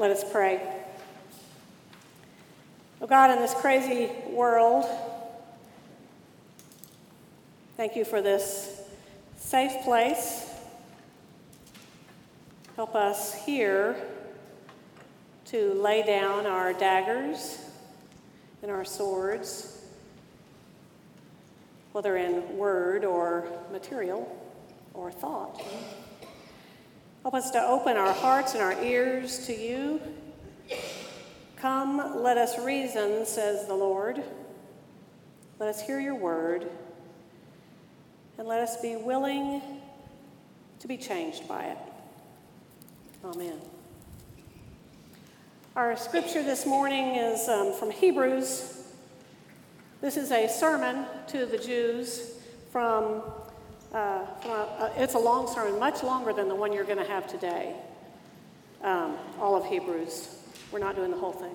Let us pray. Oh God, in this crazy world, thank you for this safe place. Help us here to lay down our daggers and our swords, whether in word or material or thought. Help us to open our hearts and our ears to you. Come, let us reason, says the Lord. Let us hear your word, and let us be willing to be changed by it. Amen. Our scripture this morning is um, from Hebrews. This is a sermon to the Jews from uh, uh, it's a long sermon, much longer than the one you're going to have today. Um, all of Hebrews. We're not doing the whole thing.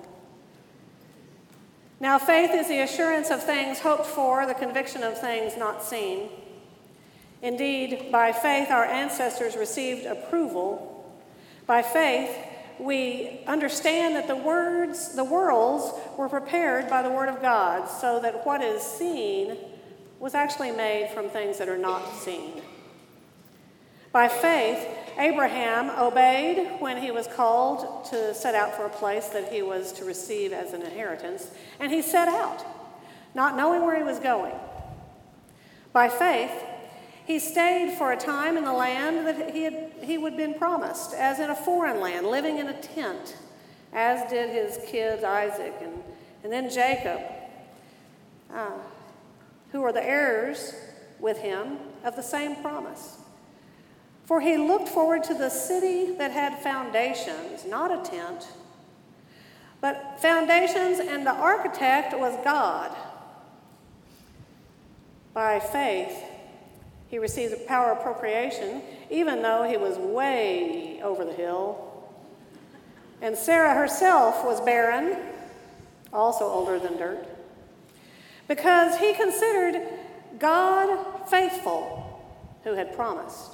Now, faith is the assurance of things hoped for, the conviction of things not seen. Indeed, by faith, our ancestors received approval. By faith, we understand that the words, the worlds were prepared by the Word of God, so that what is seen was actually made from things that are not seen. By faith, Abraham obeyed when he was called to set out for a place that he was to receive as an inheritance, and he set out, not knowing where he was going. By faith, he stayed for a time in the land that he, had, he would been promised, as in a foreign land, living in a tent, as did his kids Isaac and, and then Jacob. Uh, who are the heirs with him of the same promise. For he looked forward to the city that had foundations, not a tent, but foundations, and the architect was God. By faith, he received the power of procreation, even though he was way over the hill. And Sarah herself was barren, also older than dirt because he considered God faithful who had promised.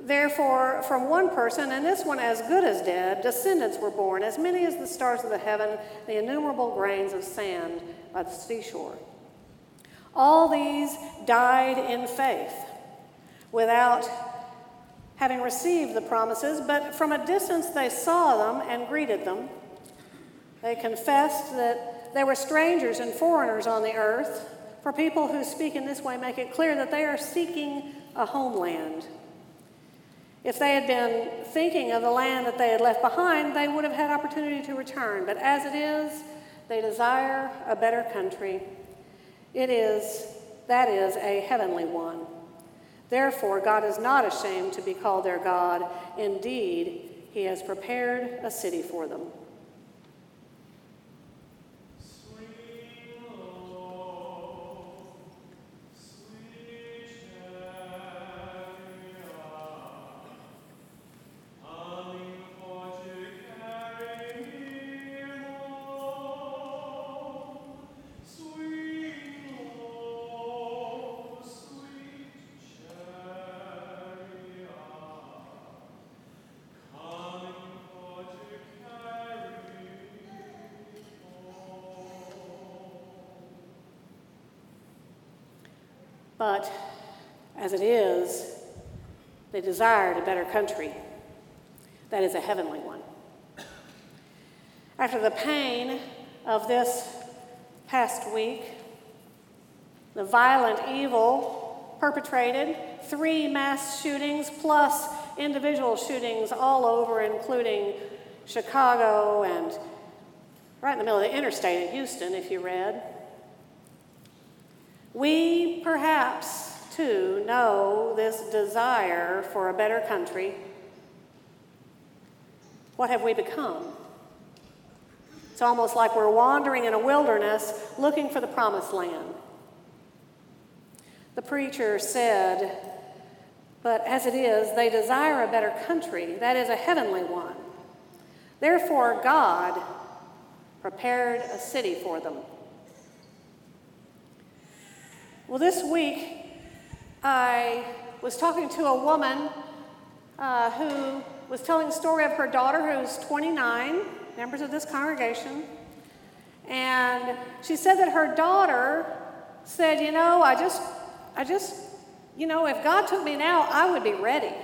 Therefore, from one person, and this one as good as dead, descendants were born, as many as the stars of the heaven, the innumerable grains of sand by the seashore. All these died in faith, without having received the promises, but from a distance they saw them and greeted them. They confessed that they were strangers and foreigners on the earth. For people who speak in this way, make it clear that they are seeking a homeland. If they had been thinking of the land that they had left behind, they would have had opportunity to return. But as it is, they desire a better country. It is, that is, a heavenly one. Therefore, God is not ashamed to be called their God. Indeed, He has prepared a city for them. As it is, they desired a better country that is a heavenly one. After the pain of this past week, the violent evil perpetrated, three mass shootings plus individual shootings all over, including Chicago and right in the middle of the interstate in Houston, if you read. We perhaps, too, know this desire for a better country. What have we become? It's almost like we're wandering in a wilderness looking for the promised land. The preacher said, But as it is, they desire a better country, that is, a heavenly one. Therefore, God prepared a city for them. Well, this week I was talking to a woman uh, who was telling a story of her daughter who's 29, members of this congregation. And she said that her daughter said, You know, I just, I just, you know, if God took me now, I would be ready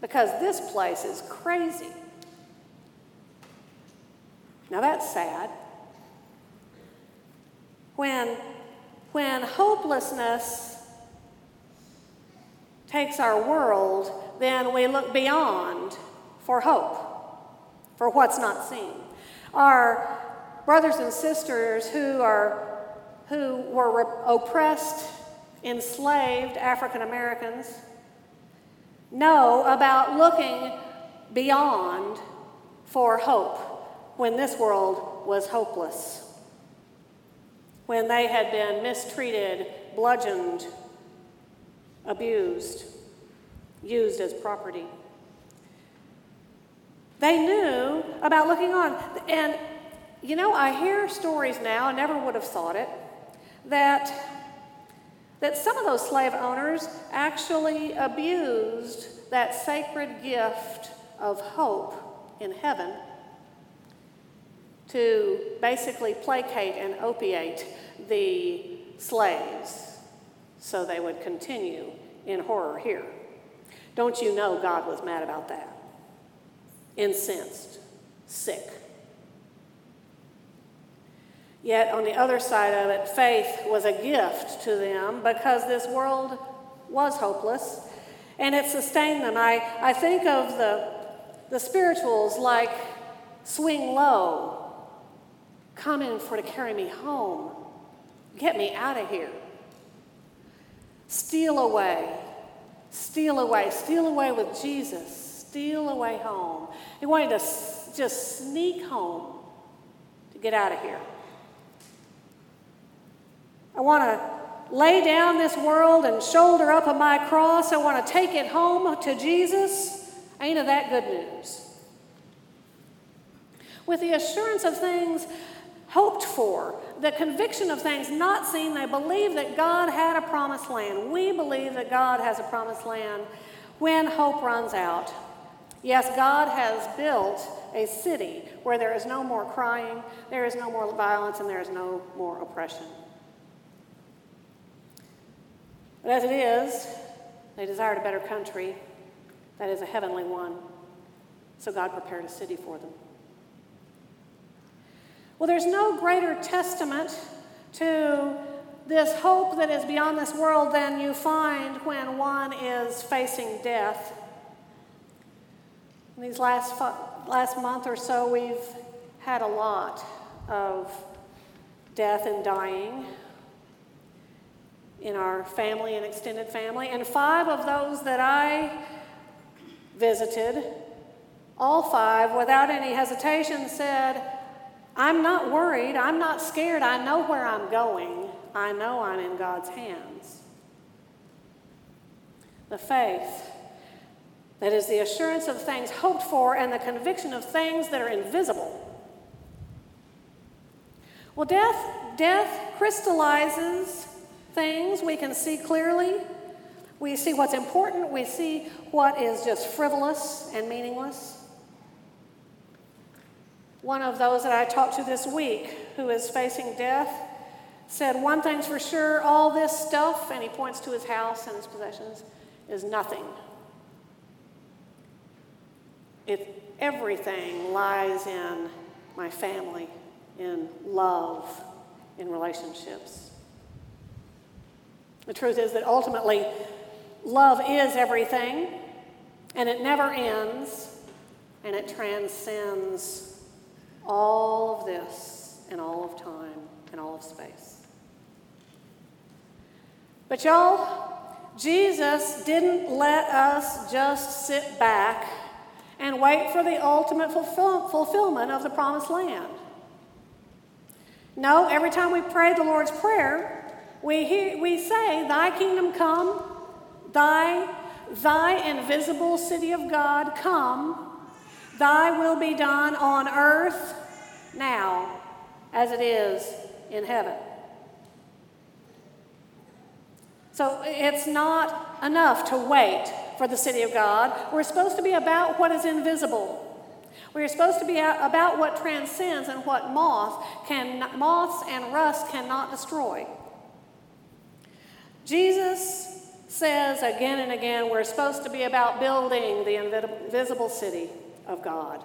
because this place is crazy. Now that's sad. When, when hopelessness takes our world, then we look beyond for hope, for what's not seen. Our brothers and sisters who, are, who were oppressed, enslaved African Americans know about looking beyond for hope when this world was hopeless, when they had been mistreated, bludgeoned, abused, used as property. They knew about looking on. And, you know, I hear stories now, I never would have thought it, that, that some of those slave owners actually abused that sacred gift of hope in heaven to basically placate and opiate the slaves so they would continue in horror here. Don't you know God was mad about that? Incensed, sick. Yet on the other side of it, faith was a gift to them because this world was hopeless and it sustained them. I, I think of the, the spirituals like swing low, coming for to carry me home, get me out of here. Steal away, steal away, steal away with Jesus, steal away home. He wanted to just sneak home to get out of here. I want to lay down this world and shoulder up on my cross. I want to take it home to Jesus. Ain't of that good news? With the assurance of things hoped for, the conviction of things not seen, they believe that God had a promised land. We believe that God has a promised land when hope runs out. Yes, God has built a city where there is no more crying, there is no more violence, and there is no more oppression. But as it is, they desired a better country that is a heavenly one. So God prepared a city for them. Well, there's no greater testament to this hope that is beyond this world than you find when one is facing death. In these last, last month or so, we've had a lot of death and dying in our family and extended family. And five of those that I visited, all five, without any hesitation, said, I'm not worried. I'm not scared. I know where I'm going. I know I'm in God's hands. The faith that is the assurance of things hoped for and the conviction of things that are invisible. Well, death, death crystallizes things we can see clearly. We see what's important. We see what is just frivolous and meaningless. One of those that I talked to this week who is facing death said, One thing's for sure, all this stuff, and he points to his house and his possessions, is nothing. It, everything lies in my family, in love, in relationships. The truth is that ultimately, love is everything, and it never ends, and it transcends all of this and all of time and all of space. But y'all, Jesus didn't let us just sit back and wait for the ultimate fulfill- fulfillment of the promised land. No, every time we pray the Lord's Prayer, we, hear, we say, Thy kingdom come, thy, thy invisible city of God come, Thy will be done on earth now as it is in heaven. So it's not enough to wait for the city of God. We're supposed to be about what is invisible. We're supposed to be about what transcends and what moth can, moths and rust cannot destroy. Jesus says again and again we're supposed to be about building the invisible city of God,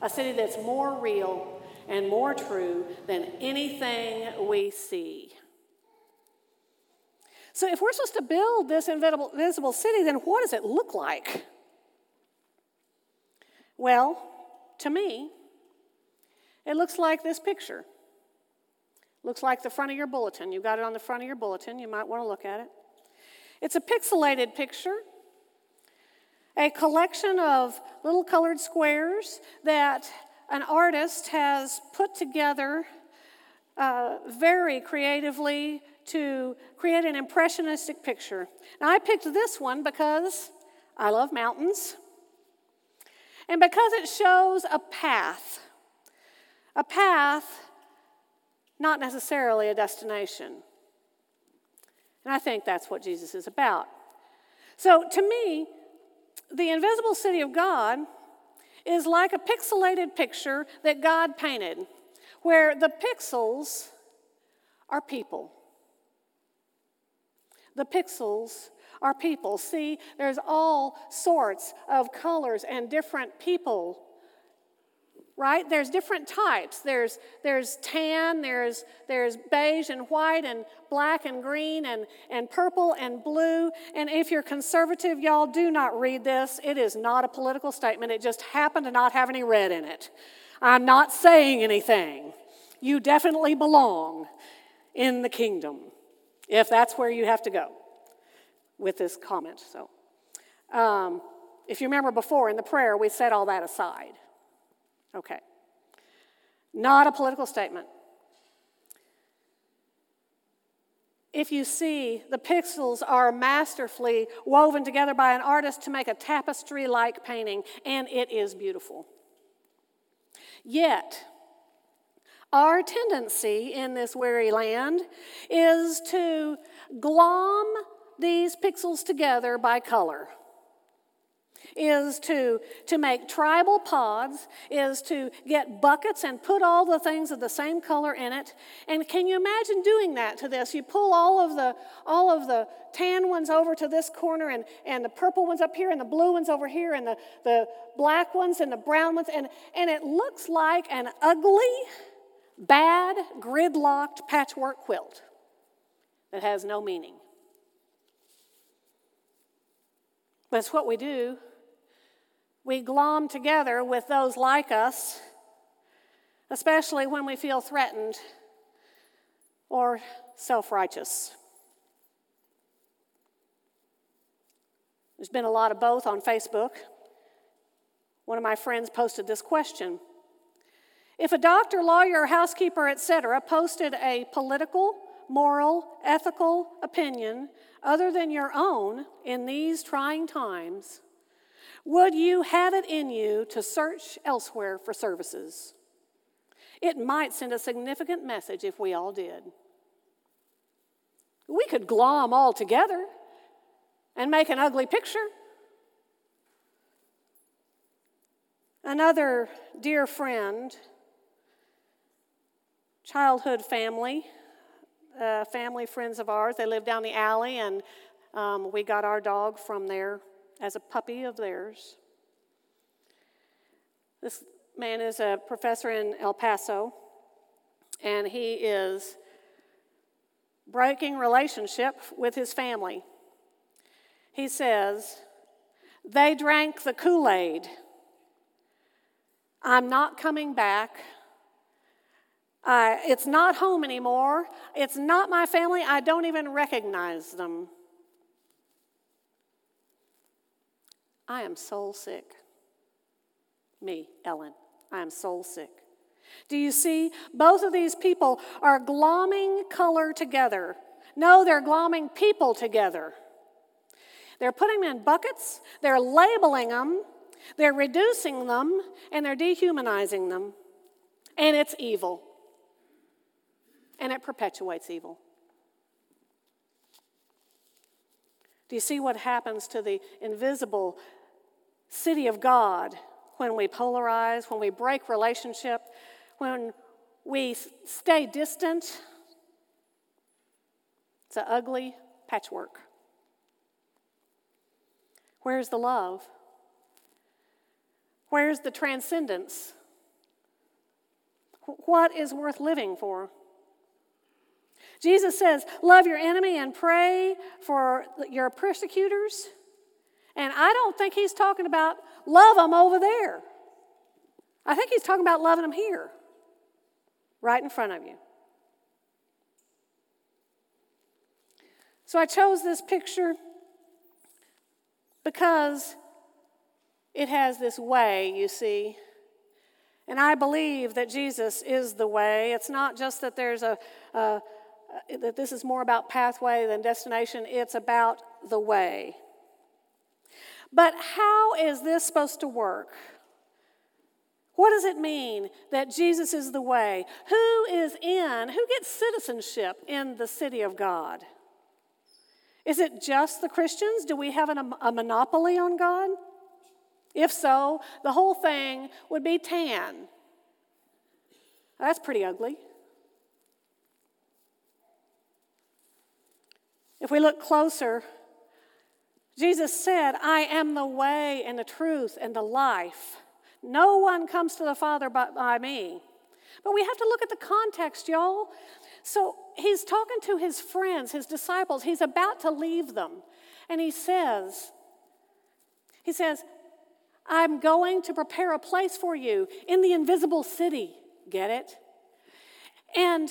a city that's more real and more true than anything we see. So, if we're supposed to build this invisible city, then what does it look like? Well, to me, it looks like this picture. Looks like the front of your bulletin. You've got it on the front of your bulletin. You might want to look at it. It's a pixelated picture, a collection of little colored squares that an artist has put together uh, very creatively to create an impressionistic picture. Now, I picked this one because I love mountains and because it shows a path. A path, not necessarily a destination. And I think that's what Jesus is about. So to me, the invisible city of God is like a pixelated picture that God painted, where the pixels are people. The pixels are people. See, there's all sorts of colors and different people. Right? There's different types. There's, there's tan, there's, there's beige and white and black and green and, and purple and blue. And if you're conservative, y'all do not read this. It is not a political statement. It just happened to not have any red in it. I'm not saying anything. You definitely belong in the kingdom if that's where you have to go with this comment. So, um, if you remember before in the prayer, we set all that aside. Okay. Not a political statement. If you see, the pixels are masterfully woven together by an artist to make a tapestry like painting, and it is beautiful. Yet, our tendency in this weary land is to glom these pixels together by color is to, to make tribal pods, is to get buckets and put all the things of the same color in it. And can you imagine doing that to this? You pull all of the, all of the tan ones over to this corner and, and the purple ones up here and the blue ones over here and the, the black ones and the brown ones, and, and it looks like an ugly, bad, gridlocked patchwork quilt that has no meaning. It's what we do. We glom together with those like us, especially when we feel threatened or self righteous. There's been a lot of both on Facebook. One of my friends posted this question If a doctor, lawyer, housekeeper, etc., posted a political, moral, ethical opinion other than your own in these trying times, would you have it in you to search elsewhere for services? It might send a significant message if we all did. We could glom all together and make an ugly picture. Another dear friend, childhood family, uh, family friends of ours. They live down the alley, and um, we got our dog from there as a puppy of theirs. This man is a professor in El Paso, and he is breaking relationship with his family. He says, They drank the Kool Aid. I'm not coming back. Uh, it's not home anymore. It's not my family. I don't even recognize them. I am soul sick. Me, Ellen, I am soul sick. Do you see? Both of these people are glomming color together. No, they're glomming people together. They're putting them in buckets, they're labeling them, they're reducing them, and they're dehumanizing them. And it's evil and it perpetuates evil. Do you see what happens to the invisible city of God when we polarize, when we break relationship, when we stay distant? It's an ugly patchwork. Where's the love? Where's the transcendence? What is worth living for? Jesus says, Love your enemy and pray for your persecutors. And I don't think he's talking about love them over there. I think he's talking about loving them here, right in front of you. So I chose this picture because it has this way, you see. And I believe that Jesus is the way. It's not just that there's a, a that this is more about pathway than destination, it's about the way. But how is this supposed to work? What does it mean that Jesus is the way? Who is in, who gets citizenship in the city of God? Is it just the Christians? Do we have an, a monopoly on God? If so, the whole thing would be tan. That's pretty ugly. If we look closer, Jesus said, I am the way and the truth and the life. No one comes to the Father but by me. But we have to look at the context, y'all. So he's talking to his friends, his disciples. He's about to leave them. And he says, he says, I'm going to prepare a place for you in the invisible city. Get it? And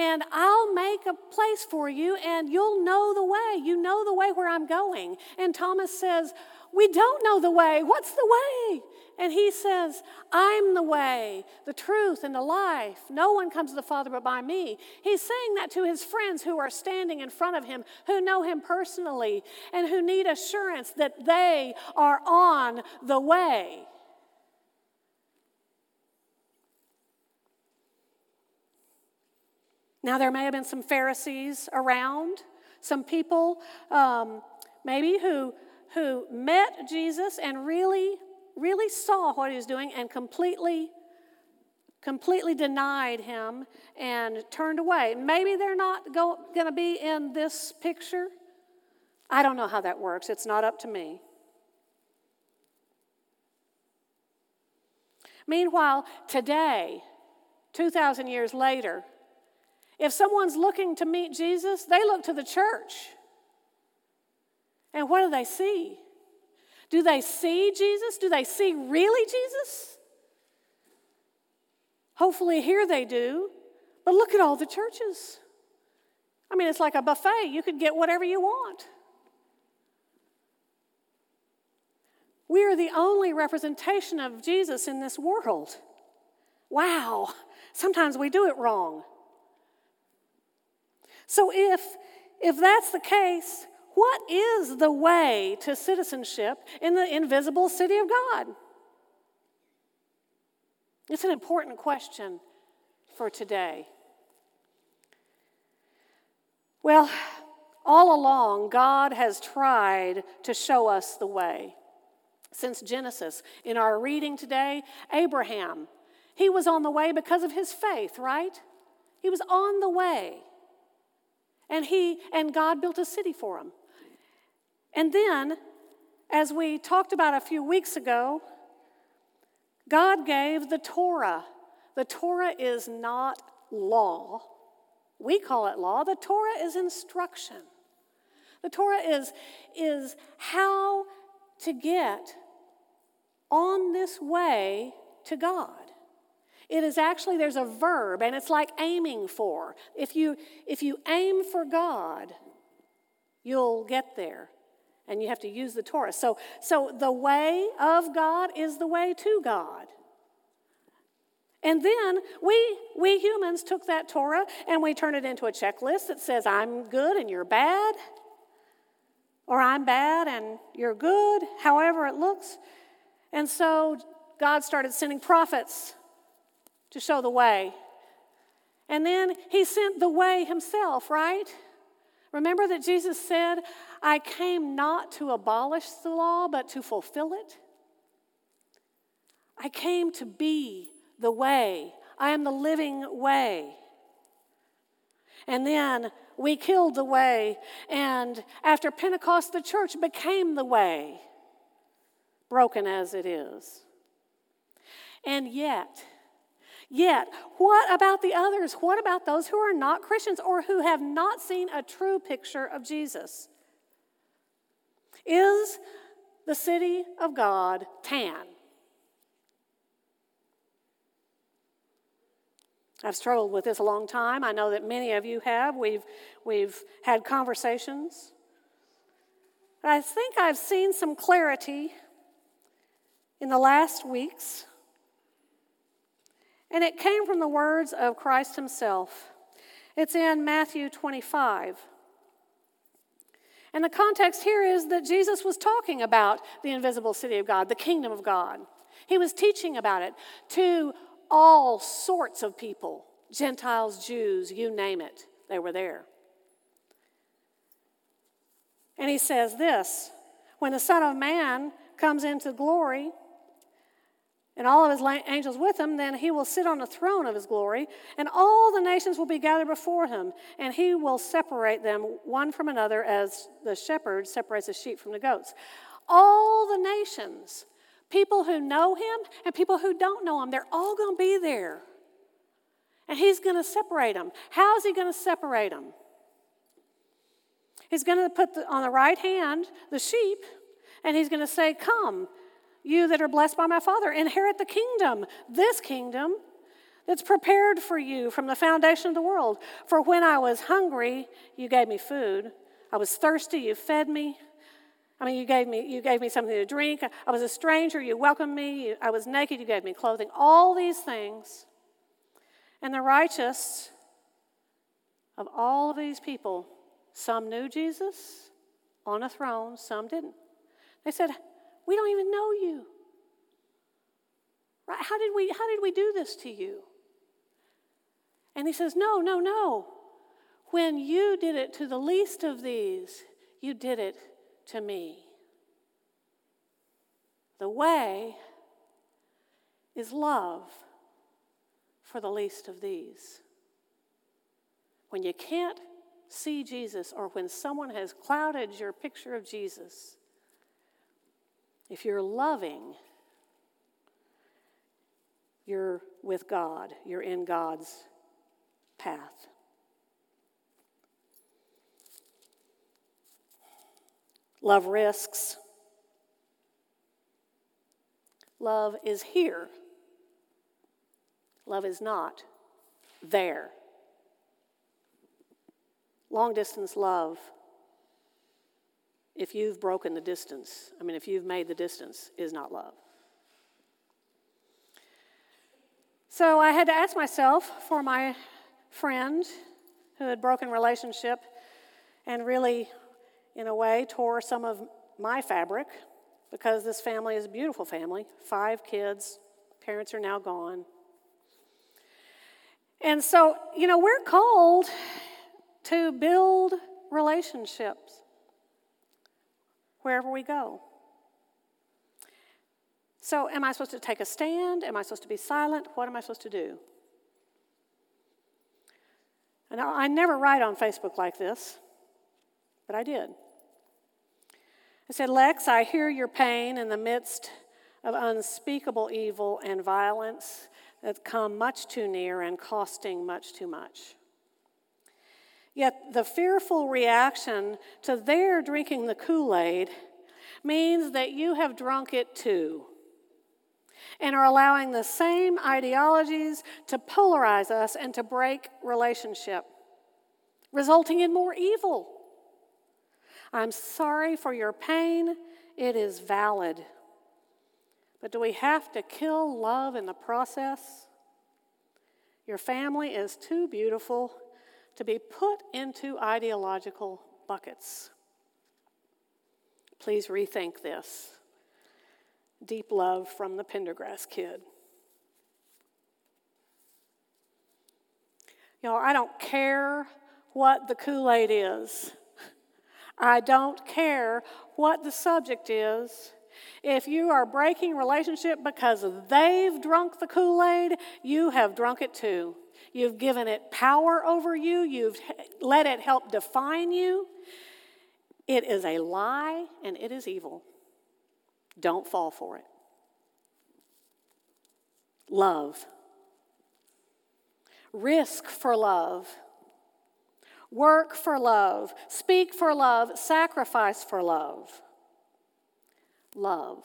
and I'll make a place for you and you'll know the way. You know the way where I'm going. And Thomas says, We don't know the way. What's the way? And he says, I'm the way, the truth, and the life. No one comes to the Father but by me. He's saying that to his friends who are standing in front of him, who know him personally, and who need assurance that they are on the way. Now, there may have been some Pharisees around, some people um, maybe who, who met Jesus and really really saw what he was doing and completely completely denied him and turned away. Maybe they're not going to be in this picture. I don't know how that works. It's not up to me. Meanwhile, today, 2,000 years later, if someone's looking to meet Jesus, they look to the church. And what do they see? Do they see Jesus? Do they see really Jesus? Hopefully, here they do. But look at all the churches. I mean, it's like a buffet. You could get whatever you want. We are the only representation of Jesus in this world. Wow, sometimes we do it wrong. So if if that's the case, what is the way to citizenship in the invisible city of God? It's an important question for today. Well, all along, God has tried to show us the way. Since Genesis, in our reading today, Abraham, he was on the way because of his faith, right? He was on the way. And he and God built a city for him. And then, as we talked about a few weeks ago, God gave the Torah. The Torah is not law. We call it law. The Torah is instruction. The Torah is, is how to get on this way to God. It is actually, there's a verb, and it's like aiming for. If you, if you aim for God, you'll get there and you have to use the Torah. So, so the way of God is the way to God. And then we, we humans took that Torah and we turned it into a checklist that says, I'm good and you're bad, or I'm bad and you're good, however it looks. And so God started sending prophets to show the way. And then he sent the way himself, right? Remember that Jesus said, I came not to abolish the law, but to fulfill it? I came to be the way. I am the living way. And then we killed the way, and after Pentecost, the church became the way, broken as it is. And yet, Yet, what about the others? What about those who are not Christians or who have not seen a true picture of Jesus? Is the city of God tan? I've struggled with this a long time. I know that many of you have. We've, we've had conversations. I think I've seen some clarity in the last weeks and it came from the words of Christ himself. It's in Matthew 25. And the context here is that Jesus was talking about the invisible city of God, the kingdom of God. He was teaching about it to all sorts of people Gentiles, Jews, you name it, they were there. And he says this when the Son of Man comes into glory, and all of his angels with him, then he will sit on the throne of his glory, and all the nations will be gathered before him, and he will separate them one from another as the shepherd separates the sheep from the goats. All the nations, people who know him and people who don't know him, they're all going to be there. And he's going to separate them. How is he going to separate them? He's going to put the, on the right hand the sheep, and he's going to say, Come, you that are blessed by my Father, inherit the kingdom, this kingdom that's prepared for you from the foundation of the world. For when I was hungry, you gave me food. I was thirsty, you fed me. I mean, you gave me, you gave me something to drink. I was a stranger, you welcomed me. I was naked, you gave me clothing. All these things. And the righteous of all of these people, some knew Jesus on a throne, some didn't. They said, we don't even know you. Right? How did we how did we do this to you? And he says, No, no, no. When you did it to the least of these, you did it to me. The way is love for the least of these. When you can't see Jesus, or when someone has clouded your picture of Jesus, if you're loving, you're with God, you're in God's path. Love risks. Love is here. Love is not there. Long distance love if you've broken the distance, I mean, if you've made the distance, is not love. So I had to ask myself for my friend who had broken relationship and really, in a way, tore some of my fabric because this family is a beautiful family five kids, parents are now gone. And so, you know, we're called to build relationships wherever we go. So, am I supposed to take a stand? Am I supposed to be silent? What am I supposed to do? And I never write on Facebook like this, but I did. I said, Lex, I hear your pain in the midst of unspeakable evil and violence that come much too near and costing much too much. Yet the fearful reaction to their drinking the Kool Aid means that you have drunk it too and are allowing the same ideologies to polarize us and to break relationship, resulting in more evil. I'm sorry for your pain, it is valid. But do we have to kill love in the process? Your family is too beautiful to be put into ideological buckets. Please rethink this. Deep love from the Pendergrass kid. Y'all, I don't care what the Kool Aid is. I don't care what the subject is. If you are breaking relationship because they've drunk the Kool Aid, you have drunk it too. You've given it power over you, you've let it help define you. It is a lie and it is evil. Don't fall for it. Love. Risk for love. Work for love. Speak for love. Sacrifice for love. Love.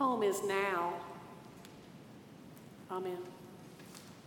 Home is now. Amen.